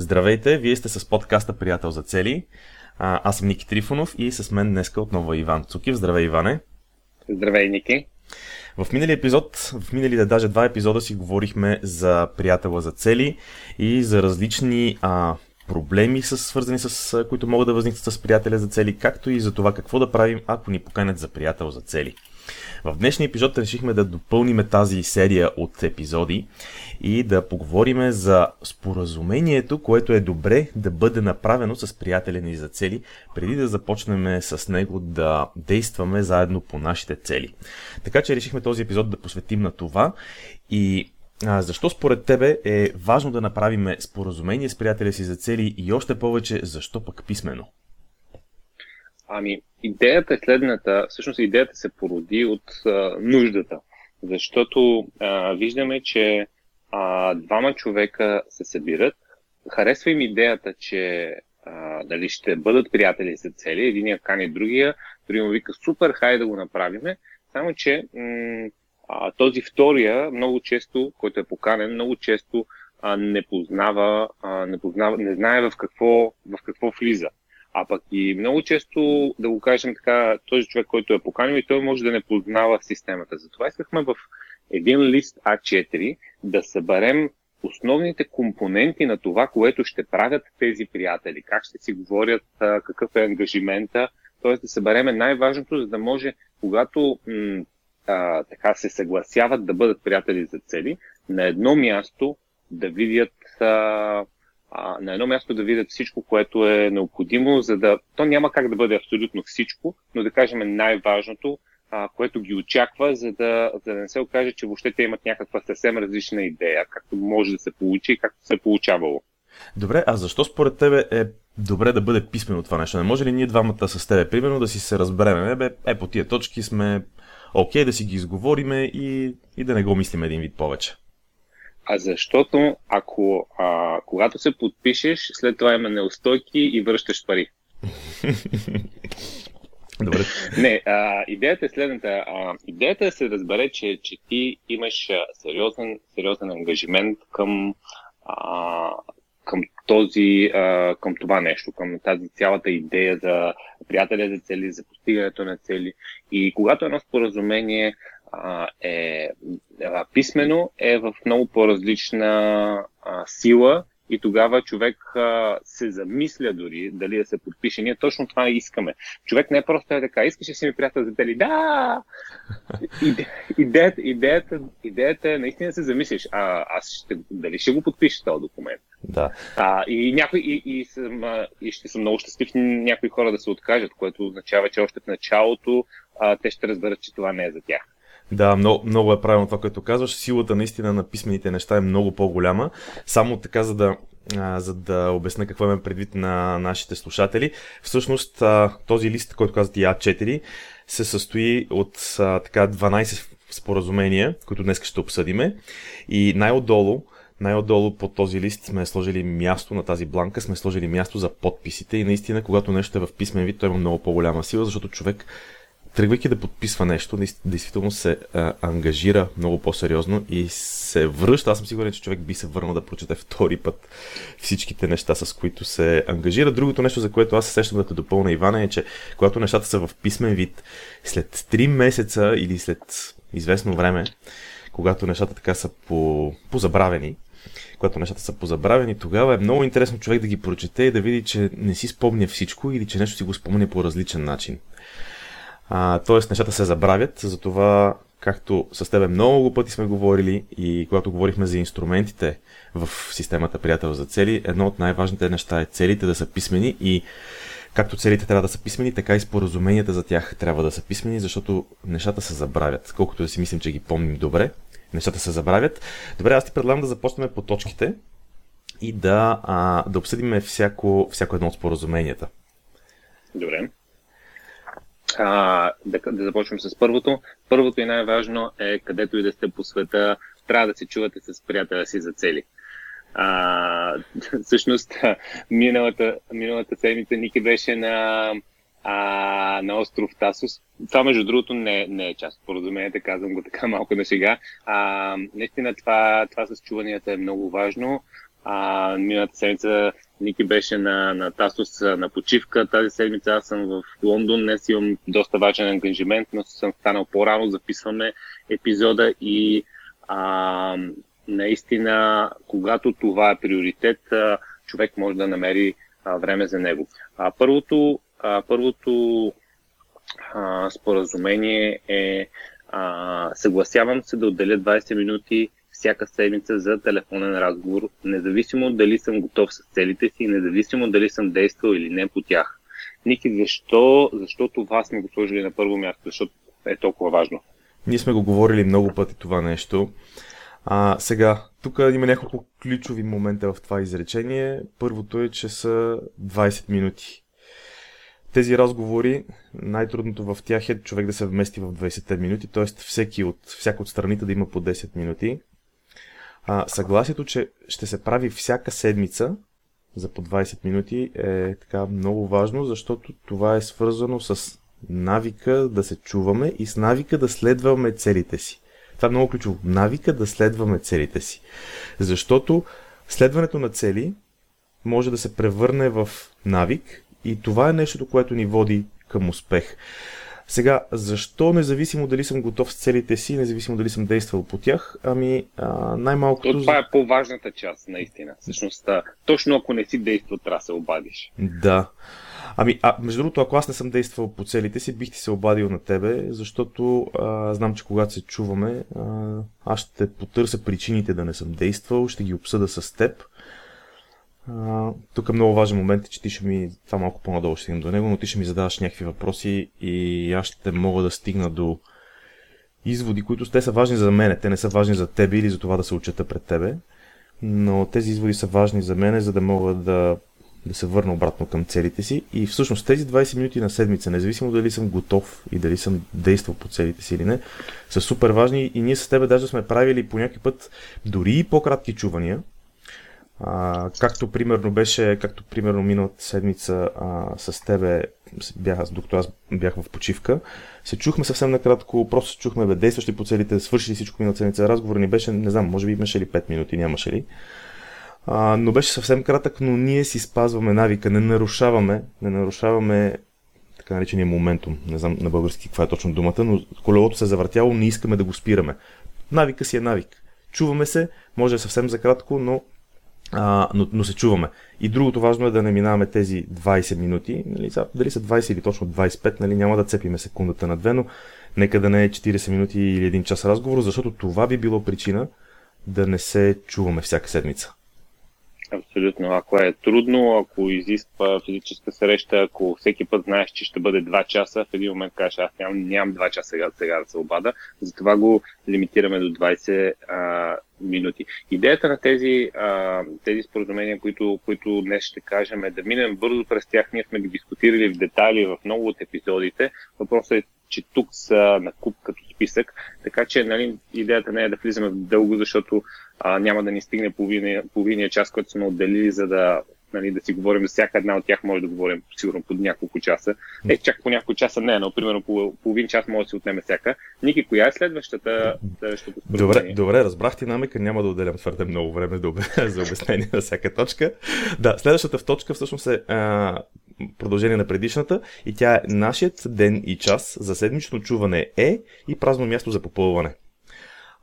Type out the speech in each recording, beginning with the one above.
Здравейте, вие сте с подкаста Приятел за цели. А, аз съм Ники Трифонов и с мен днеска отново е Иван Цукив. Здравей, Иване. Здравей, Ники. В миналия епизод, в миналите даже два епизода си говорихме за приятела за цели и за различни а, проблеми, с, свързани с които могат да възникнат с приятеля за цели, както и за това какво да правим, ако ни поканят за приятел за цели. В днешния епизод решихме да допълним тази серия от епизоди и да поговорим за споразумението, което е добре да бъде направено с приятеля ни за цели, преди да започнем с него да действаме заедно по нашите цели. Така че решихме този епизод да посветим на това и а, защо според тебе е важно да направим споразумение с приятеля си за цели и още повече, защо пък писмено? Ами, идеята е следната. Всъщност идеята се породи от а, нуждата. Защото а, виждаме, че а, двама човека се събират. Харесва им идеята, че а, дали ще бъдат приятели за цели. Единия кани другия, другия му вика супер, хай да го направиме. Само, че м- а, този втория, много често, който е поканен, много често а, не познава, а, не познава, не знае в какво, в какво влиза. А пък и много често, да го кажем така, този човек, който е поканил и той може да не познава системата. Затова искахме в един лист А4 да съберем основните компоненти на това, което ще правят тези приятели, как ще си говорят, какъв е ангажимента, т.е. да събереме най-важното, за да може, когато м- а, така се съгласяват да бъдат приятели за цели, на едно място да видят а, а, на едно място да видят всичко, което е необходимо, за да... То няма как да бъде абсолютно всичко, но да кажем най-важното, а, което ги очаква, за да, за да не се окаже, че въобще те имат някаква съвсем различна идея, както може да се получи и както се е получавало. Добре, а защо според тебе е добре да бъде писмено това нещо? Не може ли ние двамата с тебе, примерно, да си се разбереме? Бе, е, по тия точки сме окей, да си ги изговориме и, и да не го мислим един вид повече. А защото ако а, когато се подпишеш, след това има неустойки и връщаш пари. Добре. Не, а, идеята е следната. А, идеята е да се разбере, че, че ти имаш сериозен, сериозен ангажимент към, а, към, този, а, към това нещо, към тази цялата идея за приятеля за цели, за постигането на цели. И когато едно споразумение а, е а, писмено, е в много по-различна а, сила и тогава човек а, се замисля дори дали да се подпише. Ние точно това искаме. Човек не е просто е така, искаш да си ми приятел за дали. Да! Иде, идеята, идеята, идеята е наистина да се замислиш. А, аз ще, дали ще го подпиша този документ? Да. А, и, някой, и, и, съм, и ще съм много щастлив някои хора да се откажат, което означава, че още в началото а, те ще разберат, че това не е за тях. Да, много, много е правилно това, което казваш. Силата наистина на писмените неща е много по-голяма. Само така, за да, а, за да обясня какво имаме предвид на нашите слушатели. Всъщност, а, този лист, който казвате А4, се състои от а, така 12 споразумения, които днес ще обсъдиме. И най-отдолу, най-отдолу под този лист сме сложили място на тази бланка, сме сложили място за подписите и наистина, когато нещо е в писмен вид, то има много по-голяма сила, защото човек тръгвайки да подписва нещо, действително се а, ангажира много по-сериозно и се връща. Аз съм сигурен, че човек би се върнал да прочете втори път всичките неща, с които се ангажира. Другото нещо, за което аз се сещам да те допълна, Ивана, е, че когато нещата са в писмен вид, след 3 месеца или след известно време, когато нещата така са по, позабравени, когато нещата са позабравени, тогава е много интересно човек да ги прочете и да види, че не си спомня всичко или че нещо си го спомня по различен начин. Тоест нещата се забравят, затова както с тебе много пъти сме говорили и когато говорихме за инструментите в системата Приятел за цели, едно от най-важните неща е целите да са писмени и както целите трябва да са писмени, така и споразуменията за тях трябва да са писмени, защото нещата се забравят. Колкото да си мислим, че ги помним добре, нещата се забравят. Добре, аз ти предлагам да започнем по точките и да, а, да обсъдим всяко, всяко едно от споразуменията. Добре. А, да, да започнем с първото. Първото и най-важно е, където и да сте по света, трябва да се чувате с приятеля си за цели. А, всъщност, миналата, миналата седмица Ники беше на, а, на остров Тасос. Това, между другото, не, не е част от поразумението, казвам го така малко на сега. А, наистина, това, това с чуванията е много важно. А, миналата седмица Ники беше на, на Тасос на почивка. Тази седмица аз съм в Лондон. Днес имам доста важен ангажимент, но съм станал по-рано. Записваме епизода и а, наистина, когато това е приоритет, човек може да намери а, време за него. А, първото, а, първото а, споразумение е а, съгласявам се да отделя 20 минути всяка седмица за телефонен разговор, независимо дали съм готов с целите си, независимо дали съм действал или не по тях. Ники, защо, защо това сме го сложили на първо място? Защото е толкова важно. Ние сме го говорили много пъти това нещо. А, сега, тук има няколко ключови момента в това изречение. Първото е, че са 20 минути. Тези разговори, най-трудното в тях е човек да се вмести в 20 минути, т.е. всеки от, всяка от страните да има по 10 минути. А, съгласието, че ще се прави всяка седмица за по 20 минути е така много важно, защото това е свързано с навика да се чуваме и с навика да следваме целите си. Това е много ключово. Навика да следваме целите си. Защото следването на цели може да се превърне в навик и това е нещото, което ни води към успех. Сега, защо независимо дали съм готов с целите си, независимо дали съм действал по тях, ами а, най-малкото... То, това е по-важната част, наистина. Всъщност, точно ако не си действал, трябва да се обадиш. Да. Ами, а между другото, ако аз не съм действал по целите си, бих ти се обадил на тебе, защото а, знам, че когато се чуваме, а, аз ще потърся причините да не съм действал, ще ги обсъда с теб. Тук е много важен момент, че ти ще ми, това малко по-надолу ще стигнем до него, но ти ще ми задаваш някакви въпроси и аз ще мога да стигна до изводи, които те са важни за мен, те не са важни за теб или за това да се учета пред тебе, но тези изводи са важни за мен, за да мога да да се върна обратно към целите си. И всъщност тези 20 минути на седмица, независимо дали съм готов и дали съм действал по целите си или не, са супер важни и ние с тебе даже сме правили по някакъв път дори и по-кратки чувания. А, както примерно беше, както примерно миналата седмица а, с тебе бях, докато аз бях в почивка, се чухме съвсем накратко, просто се чухме бе, действащи по целите, свършили всичко миналата седмица. Разговор ни беше, не знам, може би имаше ли 5 минути, нямаше ли а, но беше съвсем кратък, но ние си спазваме навика, не нарушаваме, не нарушаваме така наречения моментум. Не знам на български каква е точно думата, но колелото се е завъртяло, не искаме да го спираме. Навика си е навик. Чуваме се, може съвсем за кратко, но, а, но, но се чуваме. И другото важно е да не минаваме тези 20 минути. Нали, дали са 20 или точно 25, нали, няма да цепиме секундата на две, но нека да не е 40 минути или 1 час разговор, защото това би било причина да не се чуваме всяка седмица. Абсолютно. Ако е трудно, ако изисква физическа среща, ако всеки път знаеш, че ще бъде 2 часа, в един момент кажеш, аз нямам, нямам 2 часа сега, сега да се обада. Затова го лимитираме до 20 а, минути. Идеята на тези, а, тези споразумения, които, които днес ще кажем, е да минем бързо през тях. Ние сме ги дискутирали в детайли в много от епизодите. Въпросът е, че тук са на куп като списък, така че нали, идеята не е да влизаме дълго, защото а, няма да ни стигне половиния, половиния час, който сме отделили, за да, нали, да си говорим за всяка една от тях, може да говорим сигурно по няколко часа. Е, чак по няколко часа не, но примерно по половин час може да се отнеме всяка. Ники, коя е следващата? следващата добре, добре, разбрах ти намека, няма да отделям твърде много време за обяснение на всяка точка. Да, следващата в точка всъщност е а, продължение на предишната и тя е нашият ден и час за седмично чуване е и празно място за попълване.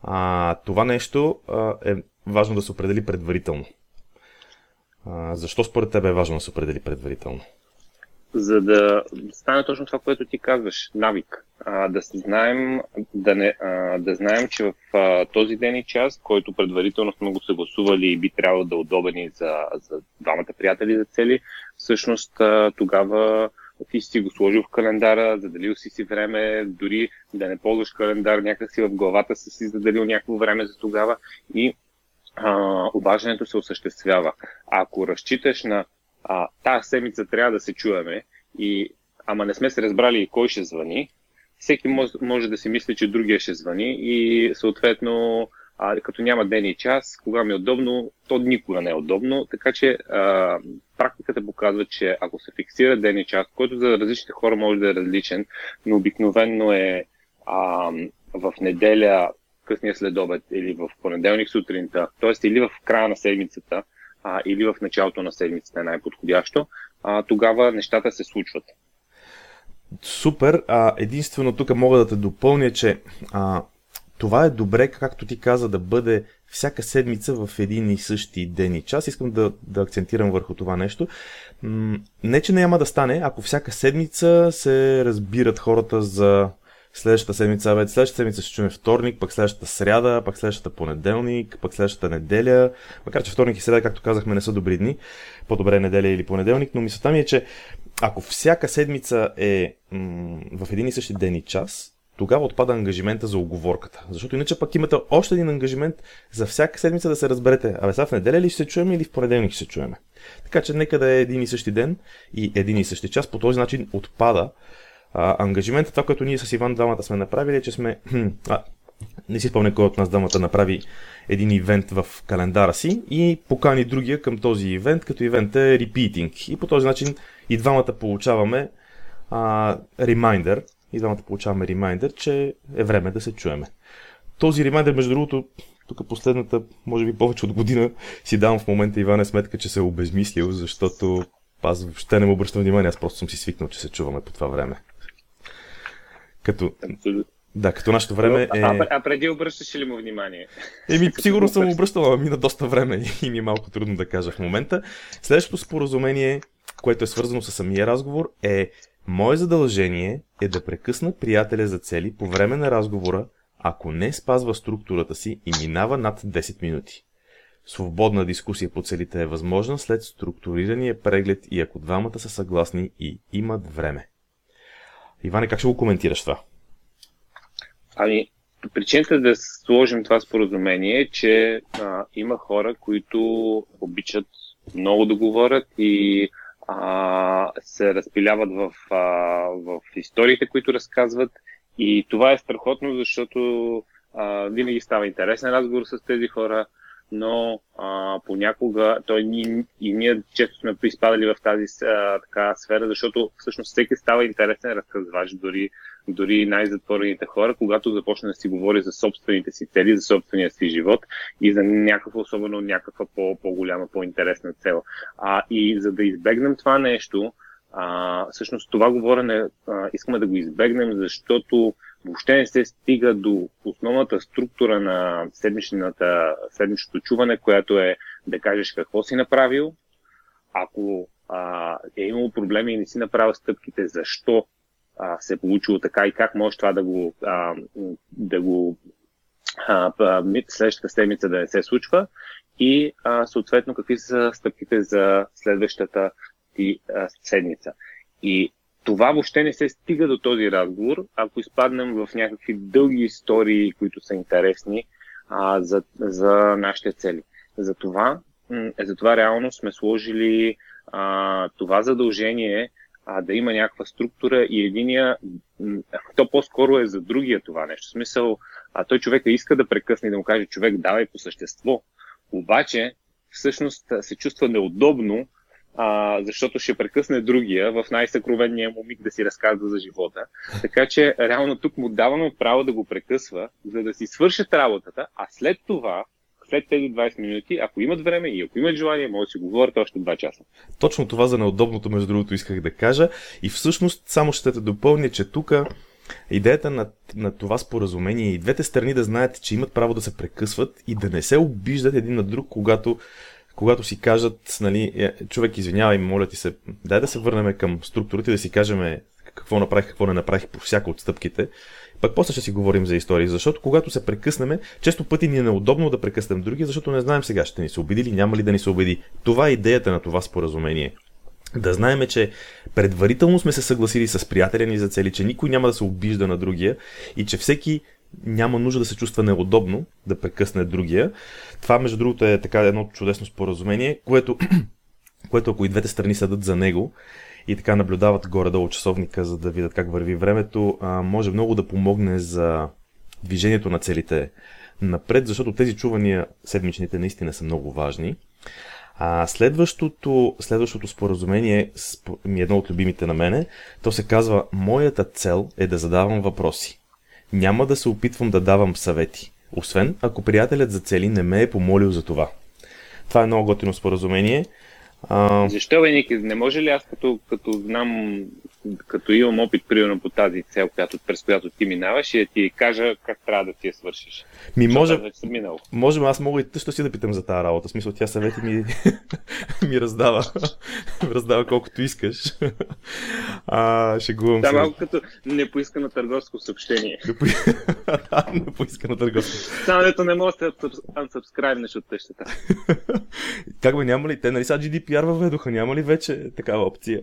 А, това нещо а, е важно да се определи предварително. Защо според теб е важно да се определи предварително? За да стане точно това, което ти казваш, навик. А, да знаем, да, не, а, да знаем, че в а, този ден и час, който предварително сме го съгласували и би трябвало да е удобен за, за двамата приятели за цели, всъщност а, тогава ти си го сложил в календара, заделил си си време, дори да не ползваш календар, някакси в главата си си заделил някакво време за тогава и а, обаждането се осъществява. Ако разчиташ на а, тази седмица трябва да се чуваме, и, ама не сме се разбрали кой ще звъни, всеки може, може да си мисли, че другия ще звъни и съответно а, като няма ден и час, кога ми е удобно, то никога не е удобно. Така че а, практиката показва, че ако се фиксира ден и час, който за различните хора може да е различен, но обикновенно е а, в неделя късния следобед или в понеделник сутринта, т.е. или в края на седмицата, а, или в началото на седмицата е най-подходящо, а, тогава нещата се случват. Супер. А, единствено тук мога да те допълня, че а, това е добре, както ти каза, да бъде всяка седмица в един и същи ден и час. Искам да, да акцентирам върху това нещо. Не, че няма да стане, ако всяка седмица се разбират хората за следващата седмица, бе, следващата седмица ще чуем вторник, пък следващата сряда, пък следващата понеделник, пък следващата неделя. Макар че вторник и сряда, както казахме, не са добри дни. По-добре е неделя или понеделник, но мисълта ми е, че ако всяка седмица е м- в един и същи ден и час, тогава отпада ангажимента за оговорката. Защото иначе пък имате още един ангажимент за всяка седмица да се разберете. Абе сега в неделя ли ще се чуем или в понеделник ще се чуем. Така че нека да е един и същи ден и един и същи час. По този начин отпада а, ангажимента. Това, което ние с Иван двамата сме направили е, че сме... А, не си спомня кой от нас двамата направи един ивент в календара си и покани другия към този ивент, като ивент е repeating. И по този начин и двамата получаваме а, reminder, и двамата получаваме ремайдер, че е време да се чуеме. Този ремайдер, между другото, тук последната, може би повече от година, си давам в момента Иване сметка, че се е обезмислил, защото аз въобще не му обръщам внимание, аз просто съм си свикнал, че се чуваме по това време. Като... Да, като нашето време е... А, а преди обръщаш ли му внимание? Еми, сигурно съм обръщал, но мина доста време и ми е малко трудно да кажа в момента. Следващото споразумение, което е свързано с самия разговор, е Мое задължение е да прекъсна приятеля за цели по време на разговора, ако не спазва структурата си и минава над 10 минути. Свободна дискусия по целите е възможна след структурирания преглед и ако двамата са съгласни и имат време. Иване, как ще го коментираш това? Ами, причината да сложим това споразумение е, че а, има хора, които обичат много да говорят и а, се разпиляват в, а, в историите, които разказват. И това е страхотно, защото а, винаги става интересен разговор с тези хора, но а, понякога той ни, и ние често сме изпадали в тази а, така сфера, защото всъщност всеки става интересен разказвач, дори, дори най-затворените хора, когато започне да си говори за собствените си цели, за собствения си живот и за някаква, особено някаква по- по-голяма, по-интересна цел. А, и за да избегнем това нещо, а, всъщност това говорене а, искаме да го избегнем, защото въобще не се стига до основната структура на седмичното чуване, която е да кажеш какво си направил, ако а, е имало проблеми и не си направил стъпките, защо а, се е получило така и как можеш това да го, а, да го а, следващата седмица да не се случва и а, съответно какви са стъпките за следващата ти а, седмица. И това въобще не се стига до този разговор, ако изпаднем в някакви дълги истории, които са интересни а, за, за нашите цели. Затова, затова реално сме сложили а, това задължение а, да има някаква структура и единия, то по-скоро е за другия това нещо. В смисъл, а той човека иска да прекъсне и да му каже човек давай по същество, обаче всъщност се чувства неудобно, а, защото ще прекъсне другия в най-съкровенния му миг да си разказва за живота. Така че реално тук му даваме право да го прекъсва, за да си свършат работата, а след това след тези 20 минути, ако имат време и ако имат желание, може да си говорят още 2 часа. Точно това за неудобното, между другото, исках да кажа. И всъщност, само ще те допълня, че тук идеята на, на това споразумение и двете страни да знаят, че имат право да се прекъсват и да не се обиждат един на друг, когато когато си кажат, нали, е, човек, извинявай, моля ти се, дай да се върнем към структурите, да си кажем какво направих, какво не направих по всяка от стъпките. Пък после ще си говорим за истории, защото когато се прекъснеме, често пъти ни е неудобно да прекъснем други, защото не знаем сега ще ни се обиди или няма ли да ни се обиди. Това е идеята на това споразумение. Да знаеме, че предварително сме се съгласили с приятеля ни за цели, че никой няма да се обижда на другия и че всеки няма нужда да се чувства неудобно да прекъсне другия. Това, между другото, е така едно чудесно споразумение, което, което ако и двете страни седат за него и така наблюдават горе-долу часовника, за да видят как върви времето, може много да помогне за движението на целите напред, защото тези чувания седмичните наистина са много важни. А следващото, следващото споразумение ми е едно от любимите на мене. То се казва Моята цел е да задавам въпроси. Няма да се опитвам да давам съвети, освен ако приятелят за цели не ме е помолил за това. Това е много готино споразумение. А... Защо бе? Не може ли аз като, като знам, като имам опит, примерно по тази цел, която, през която ти минаваш и да ти кажа как трябва да ти я свършиш? Ми може, може, аз мога и тъщо си да питам за тази работа. В смисъл, тя съвети ми, ми раздава. раздава колкото искаш. а, шегувам да, се. малко като непоискано търговско съобщение. да, непоискано търговско. Само дето не мога да се unsubscribe от тъщата. как бе, няма ли? Те нали сега GDPR въведоха, няма ли вече такава опция?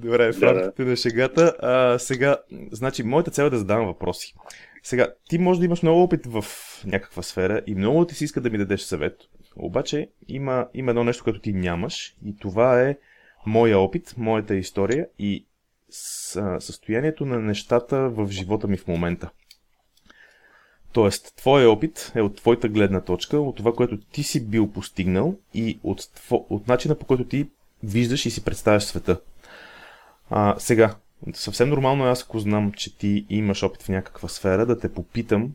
Добре, в рамките на шегата. А, сега, значи, моята цел е да задавам въпроси. Сега, ти може да имаш много опит в някаква сфера и много ти си иска да ми дадеш съвет. Обаче има, има едно нещо, което ти нямаш и това е моя опит, моята история и състоянието на нещата в живота ми в момента. Тоест, твоя опит е от твоята гледна точка, от това, което ти си бил постигнал и от, от начина по който ти виждаш и си представяш света. А, сега, съвсем нормално е аз, ако знам, че ти имаш опит в някаква сфера, да те попитам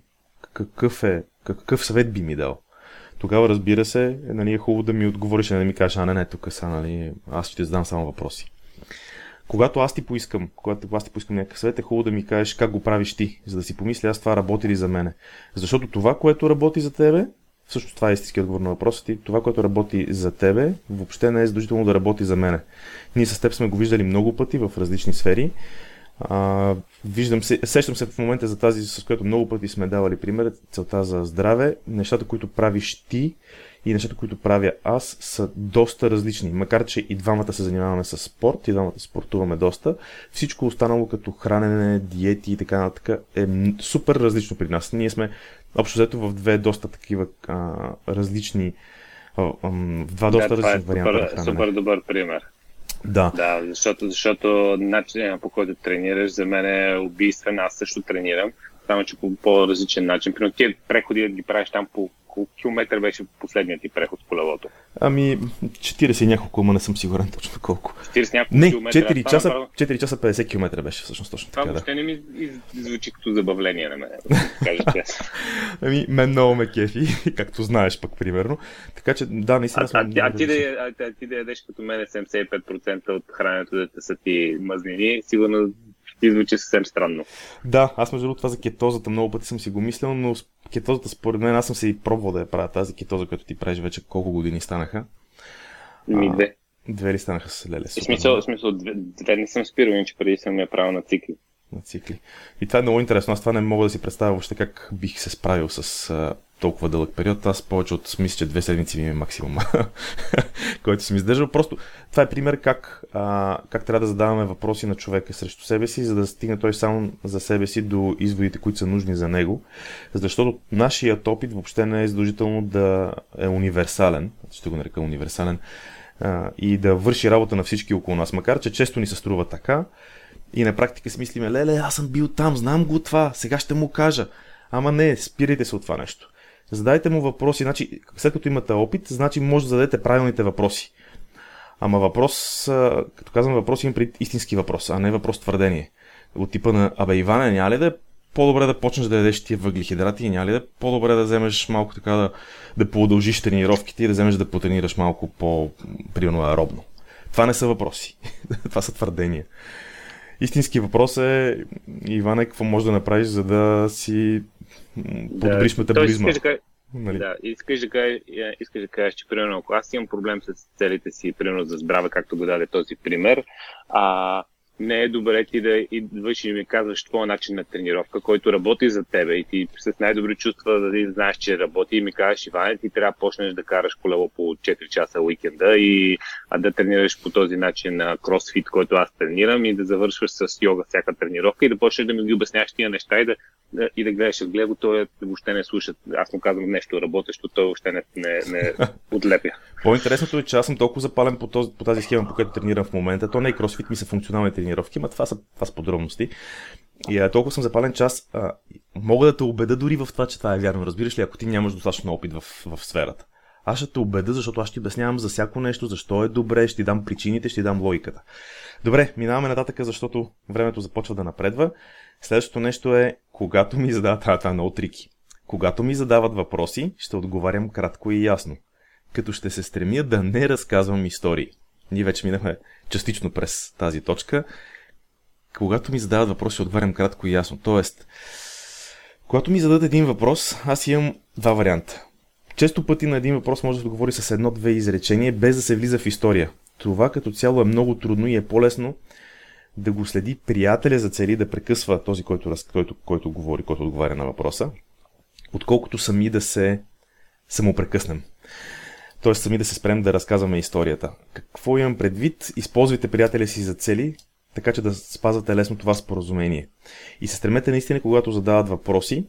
какъв, е, какъв съвет би ми дал. Тогава, разбира се, нали, е хубаво да ми отговориш, а не ми кажеш, а не, не, тук са, нали, аз ще ти задам само въпроси. Когато аз ти поискам, когато аз ти поискам някакъв съвет, е хубаво да ми кажеш как го правиш ти, за да си помисля аз това работи ли за мене. Защото това, което работи за тебе, всъщност това е истински отговор на въпроса ти. Това, което работи за тебе, въобще не е задължително да работи за мене. Ние с теб сме го виждали много пъти в различни сфери. А, виждам се, сещам се в момента за тази, с която много пъти сме давали пример, целта за здраве, нещата, които правиш ти и нещата, които правя аз, са доста различни. Макар, че и двамата се занимаваме с спорт, и двамата спортуваме доста, всичко останало като хранене, диети и така нататък е супер различно при нас. Ние сме общо взето в две доста такива а, различни, а, а, в два доста да, различни е варианта. Супер, супер добър пример. Да. Да, защото, защото начинът по който тренираш за мен е убийствен. Аз също тренирам, само че по по-различен начин. Примерно ти преходи ги правиш там по километър беше последният ти преход с колелото? Ами, 40 и няколко, ама не съм сигурен точно колко. 40 няколко не, километра. 4 часа, 4 часа 50 км беше всъщност точно така. Това въобще да. не ми звучи като забавление на мен, да ами, мен много ме кефи, както знаеш пък, примерно. Така че, да, наистина а, а, а, а, ти да, а, а, ти да ядеш като мен 75% от храненето да са ти мазнини, сигурно ти звучи съвсем странно. Да, аз между другото това за кетозата много пъти съм си го мислил, но кетозата според мен аз съм се и пробвал да я правя тази кетоза, която ти правиш вече колко години станаха. Ми две. Две ли станаха с леле? В смисъл, в смисъл две, две не съм спирал, че преди съм я правил на цикли. На цикли. И това е много интересно. Аз това не мога да си представя въобще как бих се справил с толкова дълъг период. Аз повече от мисля, че две седмици ми е максимум, който съм издържал. Просто това е пример как, а, как трябва да задаваме въпроси на човека срещу себе си, за да стигне той само за себе си до изводите, които са нужни за него. Защото нашият опит въобще не е задължително да е универсален, ще го нарека универсален, а, и да върши работа на всички около нас. Макар, че често ни се струва така, и на практика си мислиме, леле, аз съм бил там, знам го това, сега ще му кажа. Ама не, спирайте се от това нещо. Задайте му въпроси, значи, след като имате опит, значи може да зададете правилните въпроси. Ама въпрос, като казвам въпрос, имам пред истински въпрос, а не въпрос твърдение. От типа на, абе Иване, няма ли да е по-добре да почнеш да ядеш тия въглехидрати и няма ли да е по-добре да вземеш малко така да, да продължиш тренировките и да вземеш да потренираш малко по-примерно аеробно. Това не са въпроси. Това са твърдения. Истински въпрос е, Иване, какво можеш да направиш, за да си подобриш да, метаболизма? Искаш да, нали? да, искаш да, кажеш, искаш да кажеш, че примерно ако аз имам проблем с целите си, примерно за здраве, както го даде този пример, а, не е добре ти да идваш и ми казваш твоя начин на тренировка, който работи за тебе и ти с най-добри чувства да ти знаеш, че работи и ми кажеш, Иване, ти трябва да почнеш да караш колело по 4 часа уикенда и а да тренираш по този начин на кросфит, който аз тренирам и да завършваш с йога всяка тренировка и да почнеш да ми ги обясняваш тия неща и да, и да гледаш гледа, той въобще не слуша. Аз му казвам нещо работещо, той въобще не, не, не отлепя. По-интересното е, че аз съм толкова запален по, този, по тази схема, по която тренирам в момента. То не е кросфит, ми са функционални тренировки, но това са, това са подробности. И а, толкова съм запален, че аз а, мога да те убеда дори в това, че това е вярно. Разбираш ли, ако ти нямаш достатъчно опит в, в сферата. Аз ще те убеда, защото аз ще ти обяснявам за всяко нещо, защо е добре, ще ти дам причините, ще ти дам логиката. Добре, минаваме нататък, защото времето започва да напредва. Следващото нещо е, когато ми задават, това, това е много трики. Когато ми задават въпроси, ще отговарям кратко и ясно. Като ще се стремя да не разказвам истории. Ние вече минахме частично през тази точка. Когато ми задават въпроси, отговарям кратко и ясно. Тоест, когато ми зададат един въпрос, аз имам два варианта. Често пъти на един въпрос може да отговори с едно-две изречения, без да се влиза в история. Това като цяло е много трудно и е по-лесно да го следи приятеля за цели да прекъсва този, който, който, който говори, който отговаря на въпроса, отколкото сами да се самопрекъснем. Тоест сами да се спрем да разказваме историята. Какво имам предвид? Използвайте приятеля си за цели, така че да спазвате лесно това споразумение. И се стремете наистина, когато задават въпроси,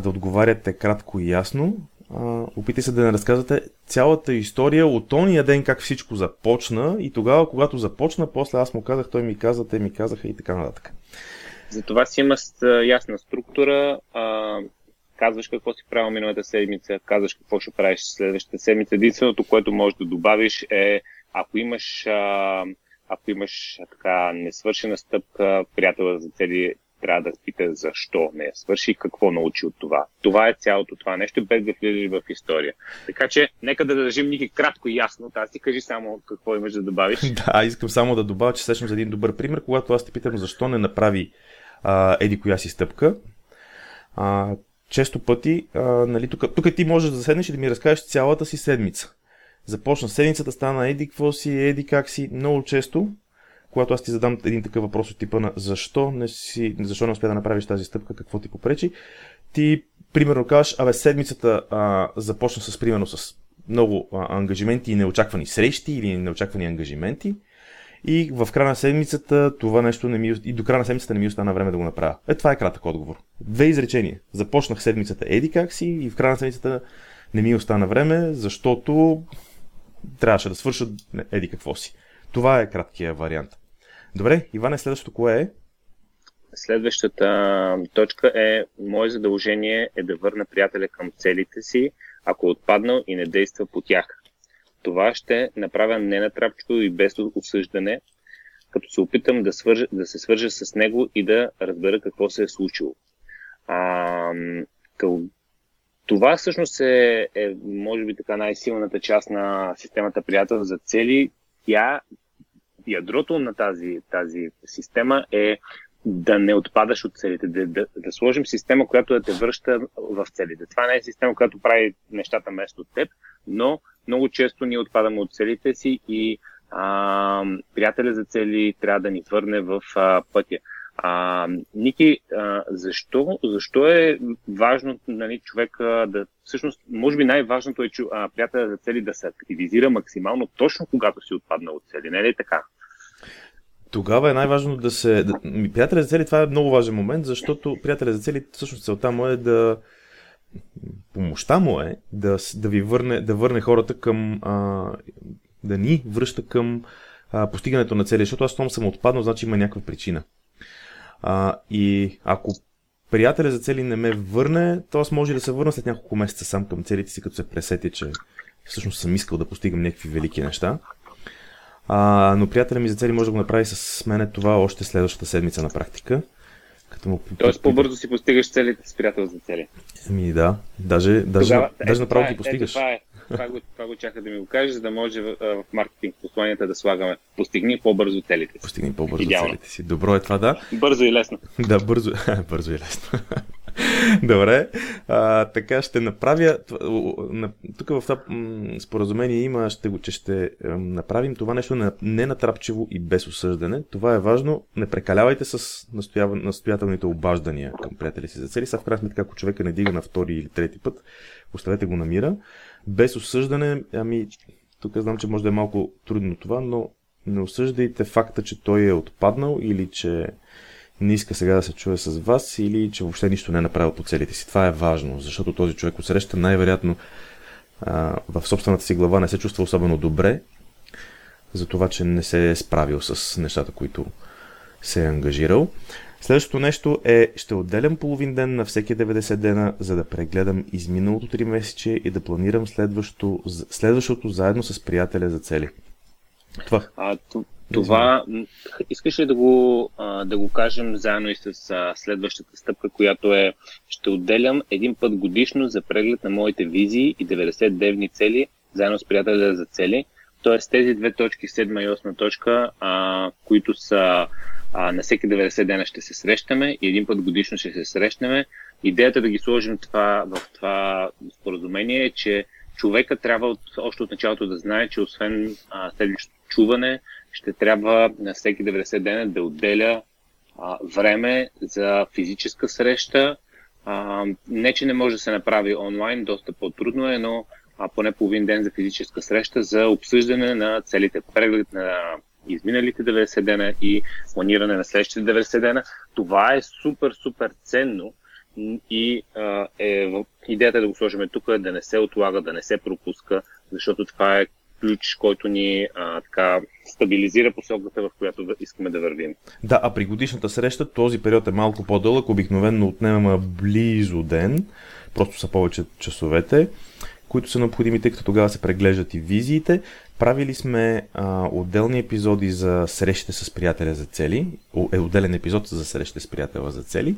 да отговаряте кратко и ясно. Опитайте се да не разказвате цялата история от ония ден как всичко започна и тогава, когато започна, после аз му казах, той ми каза, те ми казаха и така нататък. Затова си има ясна структура, казваш какво си правил миналата седмица, казваш какво ще правиш следващата седмица. Единственото, което можеш да добавиш е, ако имаш а, ако имаш така несвършена стъпка, приятела за цели трябва да пита защо не я свърши и какво научи от това. Това е цялото това нещо, без да влизаш в история. Така че, нека да държим Ники кратко и ясно. Аз ти кажи само какво имаш да добавиш. Да, искам само да добавя, че сещам за един добър пример, когато аз те питам защо не направи а, еди коя си стъпка. А, често пъти, а, нали, тук, тук ти можеш да седнеш и да ми разкажеш цялата си седмица започна седмицата, стана еди какво си, еди как си. Много често, когато аз ти задам един такъв въпрос от типа на защо не, си, защо не успя да направиш тази стъпка, какво ти попречи, ти примерно кажеш, абе седмицата а, започна с примерно с много а, ангажименти и неочаквани срещи или неочаквани ангажименти. И в края на седмицата това нещо не ми, и до края на седмицата не ми остана време да го направя. Е, това е кратък отговор. Две изречения. Започнах седмицата еди как си и в края на седмицата не ми остана време, защото трябваше да свършат еди какво си. Това е краткия вариант. Добре, Иване, следващото кое е? Следващата точка е Мое задължение е да върна приятеля към целите си, ако е отпаднал и не действа по тях. Това ще направя ненатрапчиво и без осъждане, като се опитам да, свържа, да се свържа с него и да разбера какво се е случило. А, това всъщност е, е, може би, така най-силната част на системата приятел за цели. Тя, ядрото на тази, тази система е да не отпадаш от целите, да, да, да сложим система, която да те връща в целите. Това не е система, която прави нещата вместо теб, но много често ние отпадаме от целите си и а, приятеля за цели трябва да ни върне в а, пътя. А, Ники, а, защо, защо е важно нали, човека да... Всъщност, може би най-важното е че, а, приятеля за цели да се активизира максимално точно когато си отпадна от цели. Не е ли така? Тогава е най-важно да се... Да... Приятеля за цели това е много важен момент, защото приятеля за цели всъщност целта му е да... Помощта му е да, да ви върне, да върне хората към... А, да ни връща към а, постигането на цели, защото аз том съм отпаднал, значи има някаква причина. А, и ако приятеля за цели не ме върне, то аз може да се върна след няколко месеца сам към целите си, като се пресети, че всъщност съм искал да постигам някакви велики неща. А, но приятеля ми за цели може да го направи с мене това още следващата седмица на практика. Му... Тоест по-бързо си постигаш целите с приятел за цели. Ами да, даже, даже, Тогава, даже е, направо ги постигаш. Е, това е, това го, това го чака да ми го кажеш, за да може в, в маркетинг посланията да слагаме постигни по-бързо целите си. Постигни по-бързо Идеално. целите си. Добро е това, да. Бързо и лесно. да, бързо, бързо и лесно. Добре, а, така ще направя. Тук в това споразумение има, ще го, че ще направим това нещо ненатрапчиво и без осъждане. Това е важно. Не прекалявайте с настоятелните обаждания към приятели си за цели. Сега в крайна сметка, ако човека не дига на втори или трети път, оставете го на мира без осъждане, ами, тук знам, че може да е малко трудно това, но не осъждайте факта, че той е отпаднал или че не иска сега да се чуе с вас или че въобще нищо не е направил по целите си. Това е важно, защото този човек усреща най-вероятно а, в собствената си глава не се чувства особено добре за това, че не се е справил с нещата, които се е ангажирал. Следващото нещо е, ще отделям половин ден на всеки 90 дена, за да прегледам изминалото 3 месече и да планирам следващото, следващото заедно с приятеля за цели. Това. А, това искаш ли да го, да го кажем заедно и с следващата стъпка, която е ще отделям един път годишно за преглед на моите визии и 90-дневни цели, заедно с приятеля за цели. Тоест тези две точки, седма и осма точка, а, които са а, на всеки 90 дена ще се срещаме и един път годишно ще се срещнем. Идеята да ги сложим това, в това споразумение е, че човека трябва от, още от началото да знае, че освен а, седмичното чуване, ще трябва на всеки 90 дена да отделя а, време за физическа среща. А, не, че не може да се направи онлайн, доста по-трудно е, но а, поне половин ден за физическа среща за обсъждане на целите, преглед на изминалите 90 дена и планиране на следващите 90 дена. Това е супер, супер ценно и а, е, идеята е да го сложим тук да не се отлага, да не се пропуска, защото това е ключ, който ни а, така стабилизира посоката, в която искаме да вървим. Да, а при годишната среща този период е малко по-дълъг, обикновено отнема близо ден, просто са повече часовете, които са необходими, тъй като тогава се преглеждат и визиите. Правили сме а, отделни епизоди за срещите с приятеля за цели, е отделен епизод за срещите с приятеля за цели.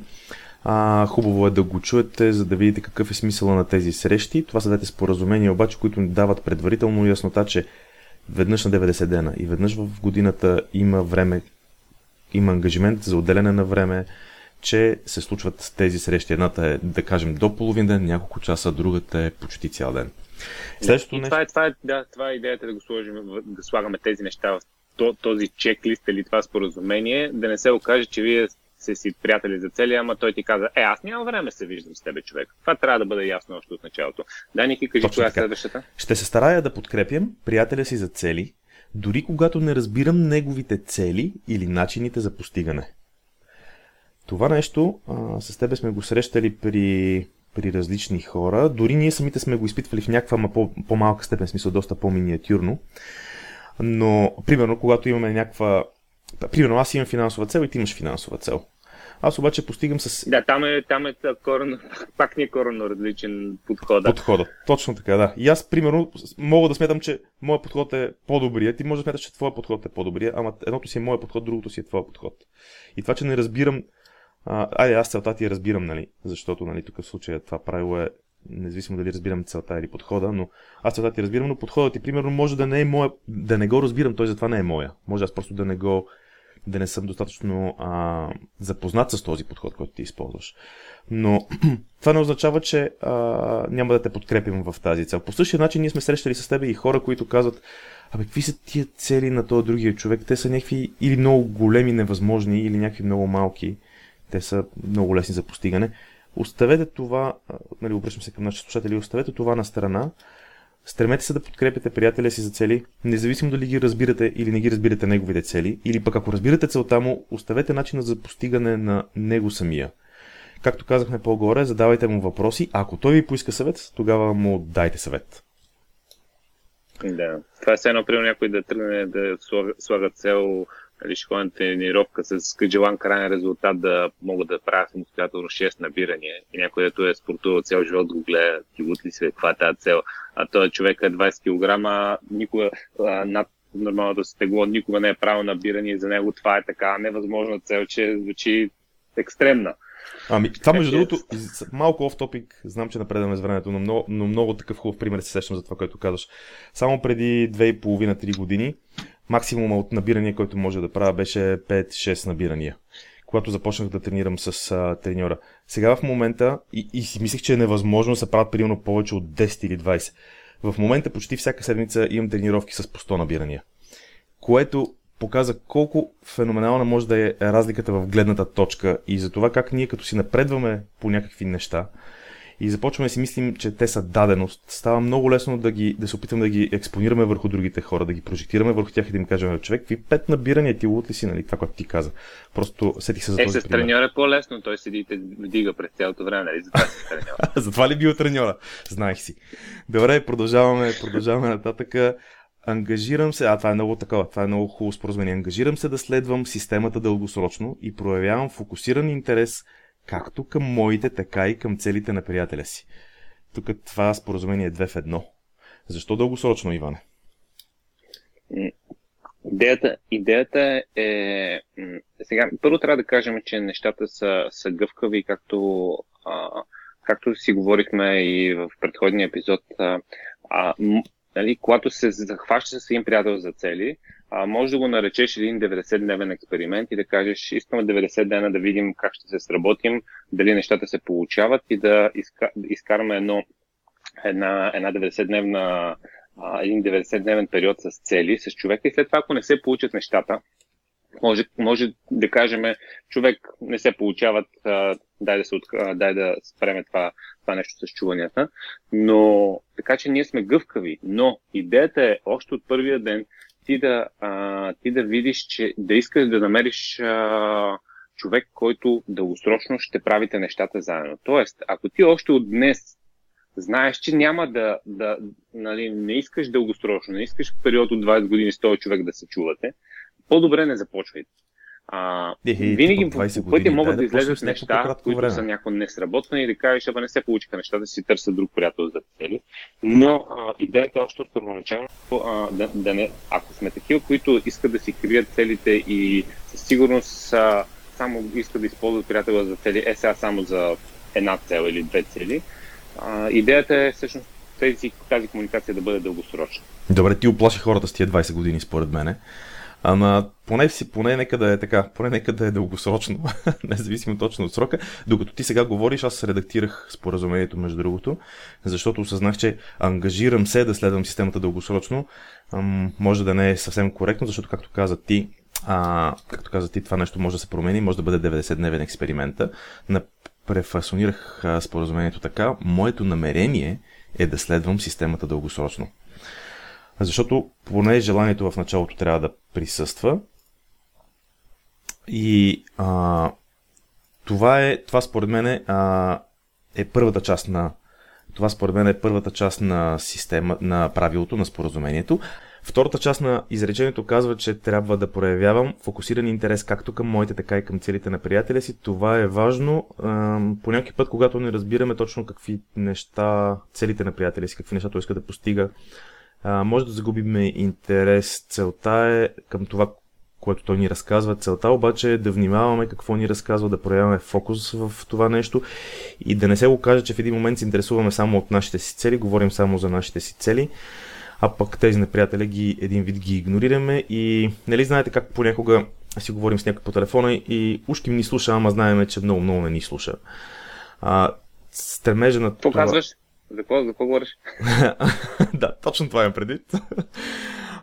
А, хубаво е да го чуете, за да видите какъв е смисъла на тези срещи. Това са двете споразумения, обаче, които ни дават предварително яснота, че веднъж на 90 дена и веднъж в годината има време, има ангажимент за отделяне на време, че се случват тези срещи. Едната е, да кажем, до половин ден, няколко часа, другата е почти цял ден. Следващото нещо... това, е, това, е, да, това е идеята да го сложим, да слагаме тези неща в този чеклист или това споразумение, да не се окаже, че вие се си приятели за цели, ама той ти каза, е, аз нямам време се виждам с тебе, човек. Това трябва да бъде ясно още от началото. Да, Ники, кажи, коя е следващата? Ще се старая да подкрепям приятеля си за цели, дори когато не разбирам неговите цели или начините за постигане. Това нещо а, с тебе сме го срещали при, при различни хора. Дори ние самите сме го изпитвали в някаква ма по, по-малка степен, смисъл доста по-миниатюрно. Но, примерно, когато имаме някаква... Примерно, аз имам финансова цел и ти имаш финансова цел. Аз обаче постигам с... Да, там е, там е коренно, пак ни е коренно различен подход. Подходът, точно така, да. И аз, примерно, мога да смятам, че моят подход е по-добрия. Ти може да смяташ, че твоя подход е по-добрия, ама едното си е моят подход, другото си е твоя подход. И това, че не разбирам... А, айде, аз целта ти я разбирам, нали? Защото, нали, тук в случая това правило е независимо дали разбирам целта или подхода, но аз целта ти разбирам, но подходът ти, примерно, може да не е моя, да не го разбирам, той затова не е моя. Може аз просто да не го да не съм достатъчно а, запознат с този подход, който ти използваш. Но това не означава, че а, няма да те подкрепим в тази цел. По същия начин ние сме срещали с теб и хора, които казват, абе, какви са тия цели на този другия човек? Те са някакви или много големи, невъзможни, или някакви много малки. Те са много лесни за постигане. Оставете това, нали, обръщам се към нашите слушатели, оставете това на страна Стремете се да подкрепяте приятеля си за цели, независимо дали ги разбирате или не ги разбирате неговите цели, или пък ако разбирате целта му, оставете начина за постигане на него самия. Както казахме по-горе, задавайте му въпроси, а ако той ви поиска съвет, тогава му дайте съвет. Да, това е едно, примерно някой да тръгне да слага цел нали, ще ходя тренировка с желан крайен резултат да мога да правя самостоятелно 6 набирания. И някой, дето е спортувал цял живот, го гледа, ти ли се, каква е тази цел. А този човек е 20 кг, никога а, над нормалното стегло, никога не е правил набиране за него това е така невъзможна цел, че звучи екстремна. Ами, това между другото, малко оф топик, знам, че напредваме с времето, но много, но много такъв хубав пример се сещам за това, което казваш. Само преди 2,5-3 години максимума от набирания, който може да правя, беше 5-6 набирания. Когато започнах да тренирам с а, треньора. Сега в момента, и, и си мислех, че е невъзможно да се правят примерно повече от 10 или 20. В момента почти всяка седмица имам тренировки с по 100 набирания. Което показа колко феноменална може да е разликата в гледната точка и за това как ние като си напредваме по някакви неща, и започваме да си мислим, че те са даденост, става много лесно да, ги, да се опитаме да ги експонираме върху другите хора, да ги прожектираме върху тях и да им кажем, човек, ви пет набирания ти лут ли си, нали? Това, което ти каза. Просто сетих се за е, този с треньор е по-лесно, той седи и те вдига през цялото време, нали? Затова си треньор. Затова ли бил треньора? Знаех си. Добре, продължаваме, продължаваме нататък. Ангажирам се, а това е много такова, това е много хубаво споразумение. Ангажирам се да следвам системата дългосрочно и проявявам фокусиран интерес както към моите, така и към целите на приятеля си. Тук това споразумение е две в едно. Защо дългосрочно, Иване? Идеята, идеята е... Сега, първо трябва да кажем, че нещата са, са гъвкави, както, а, както си говорихме и в предходния епизод. А, а, нали, когато се захващаш с един приятел за цели, а, може да го наречеш един 90-дневен експеримент и да кажеш, искаме 90 дена да видим как ще се сработим, дали нещата се получават и да изка, изкараме едно, една, една 90-дневна един 90-дневен период с цели с човека и след това, ако не се получат нещата, може, може да кажем, човек не се получават, а, дай, да се, а, дай да спреме това, това нещо с чуванията. Но така че ние сме гъвкави. Но идеята е още от първия ден ти да, а, ти да видиш, че да искаш да намериш а, човек, който дългосрочно ще правите нещата заедно. Тоест, ако ти още от днес знаеш, че няма да, да нали, не искаш дългосрочно, не искаш в период от 20 години с този човек да се чувате, по-добре не започвайте. А, е, винаги по, пътя могат да, да излезат неща, които време. са някакво несработвани и да кажеш, абе не се получиха нещата, да си търсят друг приятел за цели. Но а, идеята е още от първоначално, да, да не, ако сме такива, които искат да си крият целите и със сигурност а, само искат да използват приятела за цели, е сега само за една цел или две цели, а, идеята е всъщност тези, тази комуникация да бъде дългосрочна. Добре, ти оплаши хората с тия 20 години, според мене. Ама поне, си, поне нека да е така, поне нека да е дългосрочно, независимо точно от срока. Докато ти сега говориш, аз редактирах споразумението между другото, защото осъзнах, че ангажирам се да следвам системата дългосрочно. Ам, може да не е съвсем коректно, защото както каза ти, а, както каза ти, това нещо може да се промени, може да бъде 90-дневен експеримента. Префасонирах споразумението така, моето намерение е да следвам системата дългосрочно. Защото поне желанието в началото трябва да присъства. И а, това е, това според мен е, а, е първата част на това според мен е първата част на система, на правилото, на споразумението. Втората част на изречението казва, че трябва да проявявам фокусиран интерес както към моите, така и към целите на приятеля си. Това е важно. По някакъв път, когато не разбираме точно какви неща, целите на приятеля си, какви неща той иска да постига, може да загубим интерес. Целта е към това, което той ни разказва. Целта обаче е да внимаваме какво ни разказва, да проявяваме фокус в това нещо и да не се го каже, че в един момент се интересуваме само от нашите си цели, говорим само за нашите си цели а пък тези неприятели ги, един вид ги игнорираме и нали знаете как понякога си говорим с някой по телефона и ушки ми ни слуша, ама знаеме, че много, много не ни слуша. А, стремежа на това... За какво, за какво говориш? да, точно това имам предвид.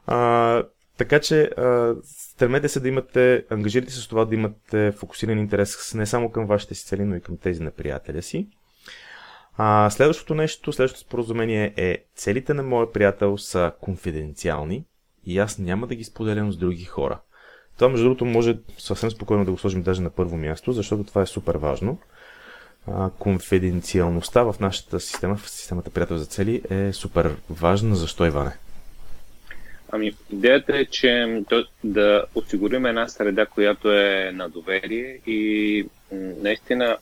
а, така че а, стремете се да имате, ангажирайте се с това да имате фокусиран интерес не само към вашите си цели, но и към тези на приятеля си. А, следващото нещо, следващото споразумение е целите на моя приятел са конфиденциални и аз няма да ги споделям с други хора. Това, между другото, може съвсем спокойно да го сложим даже на първо място, защото това е супер важно. А, конфиденциалността в нашата система, в системата приятел за цели е супер важна. Защо, Иване? Ами, идеята е, че да осигурим една среда, която е на доверие и наистина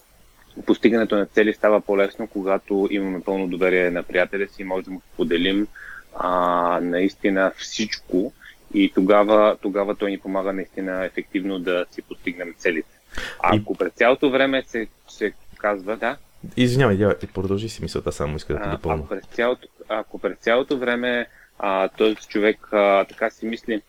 постигането на цели става по-лесно, когато имаме пълно доверие на приятеля си и може да му поделим а, наистина всичко и тогава, тогава той ни помага наистина ефективно да си постигнем целите. Ако през цялото време се, се казва, да, Извинявай, ти продължи си мисълта, само иска да ти допълня. Ако през цялото, ако през цялото време а, този човек а, така си мисли,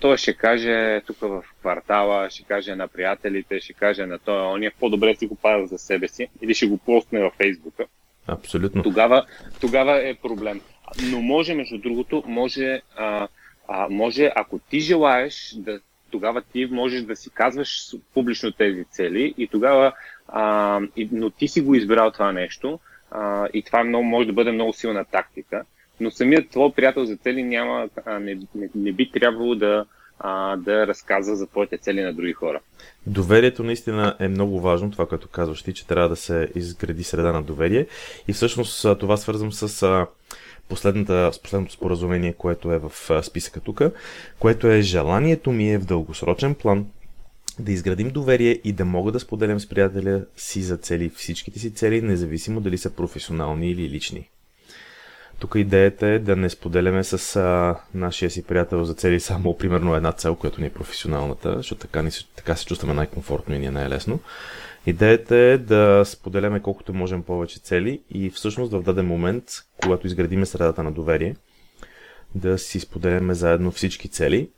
той ще каже тук в квартала, ще каже на приятелите, ще каже на той, он е по-добре си го пазя за себе си или ще го постне във Фейсбука. Абсолютно. Тогава, тогава е проблем. Но може, между другото, може, а, а, може, ако ти желаеш да тогава ти можеш да си казваш публично тези цели и тогава, а, и, но ти си го избрал това нещо а, и това много, може да бъде много силна тактика но самият твой приятел за цели няма, а, не, не, не би трябвало да, а, да разказва за твоите цели на други хора. Доверието наистина е много важно, това което казваш ти, че трябва да се изгради среда на доверие. И всъщност това свързвам с а, последната, последното споразумение, което е в списъка тук, което е желанието ми е в дългосрочен план да изградим доверие и да мога да споделям с приятеля си за цели всичките си цели, независимо дали са професионални или лични. тук идеята е да не споделяме с а, нашия си приятел за цели само примерно една цел, която ни е професионалната, защото така, ни, така се чувстваме най-комфортно и ни е най-лесно. Идеята е да споделяме колкото можем повече цели и всъщност в даден момент, когато изградиме средата на доверие, да си споделяме заедно всички цели.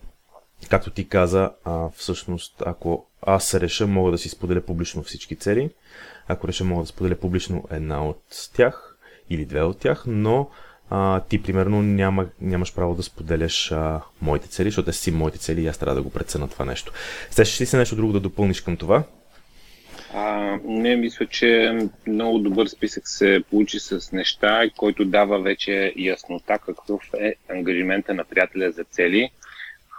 Както ти каза, а, всъщност, ако аз реша, мога да си споделя публично всички цели. Ако реша, мога да споделя публично една от тях или две от тях, но а, ти, примерно, няма, нямаш право да споделяш а, моите цели, защото си моите цели и аз трябва да го прецена това нещо. Сещаш ли се нещо друго да допълниш към това? А, не, мисля, че много добър списък се получи с неща, който дава вече яснота какъв е ангажимента на приятеля за цели.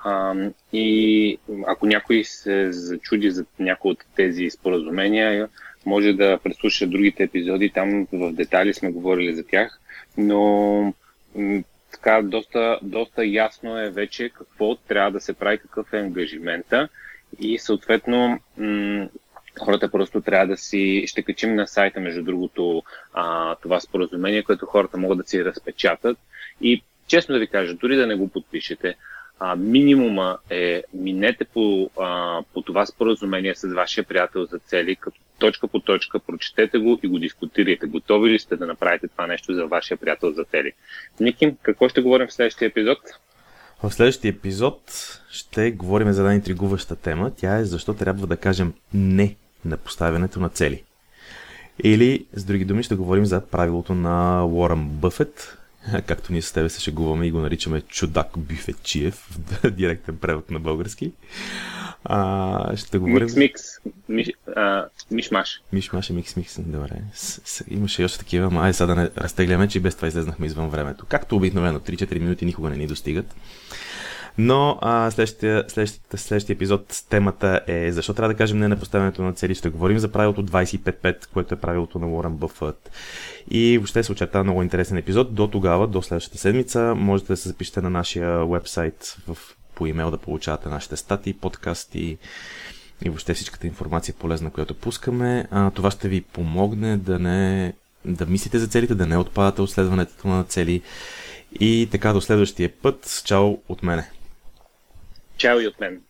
А, и ако някой се зачуди за някои от тези споразумения, може да преслуша другите епизоди, там в детали сме говорили за тях, но така доста, доста ясно е вече какво трябва да се прави, какъв е ангажимента и съответно хората просто трябва да си... Ще качим на сайта, между другото, а, това споразумение, което хората могат да си разпечатат и честно да ви кажа, дори да не го подпишете, а, минимума е минете по, а, по това споразумение с вашия приятел за цели, като точка по точка, прочетете го и го дискутирайте. Готови ли сте да направите това нещо за вашия приятел за цели? Никим, какво ще говорим в следващия епизод? В следващия епизод ще говорим за една интригуваща тема. Тя е защо трябва да кажем не на поставянето на цели. Или, с други думи, ще говорим за правилото на Уорън Бъфет, както ние с тебе се шегуваме и го наричаме чудак Бюфетчиев, в директен превод на български. А, ще говорим... Микс, микс. Миш, а, миш-маш. Миш-маш и микс-микс. Добре. С, с, имаше още такива, ама ай сега да не разтегляме, че без това излезнахме извън времето. Както обикновено, 3-4 минути никога не ни достигат. Но а, следващия, следващия, следващия епизод темата е защо трябва да кажем не на поставянето на цели. Ще говорим за правилото 25-5, което е правилото на Уорън Бъфът. И въобще се очерта много интересен епизод. До тогава, до следващата седмица, можете да се запишете на нашия вебсайт в, по имейл да получавате нашите статии, подкасти и въобще всичката информация полезна, която пускаме. А, това ще ви помогне да не да мислите за целите, да не отпадате от следването на цели. И така до следващия път. Чао от мене. Чао и от мен.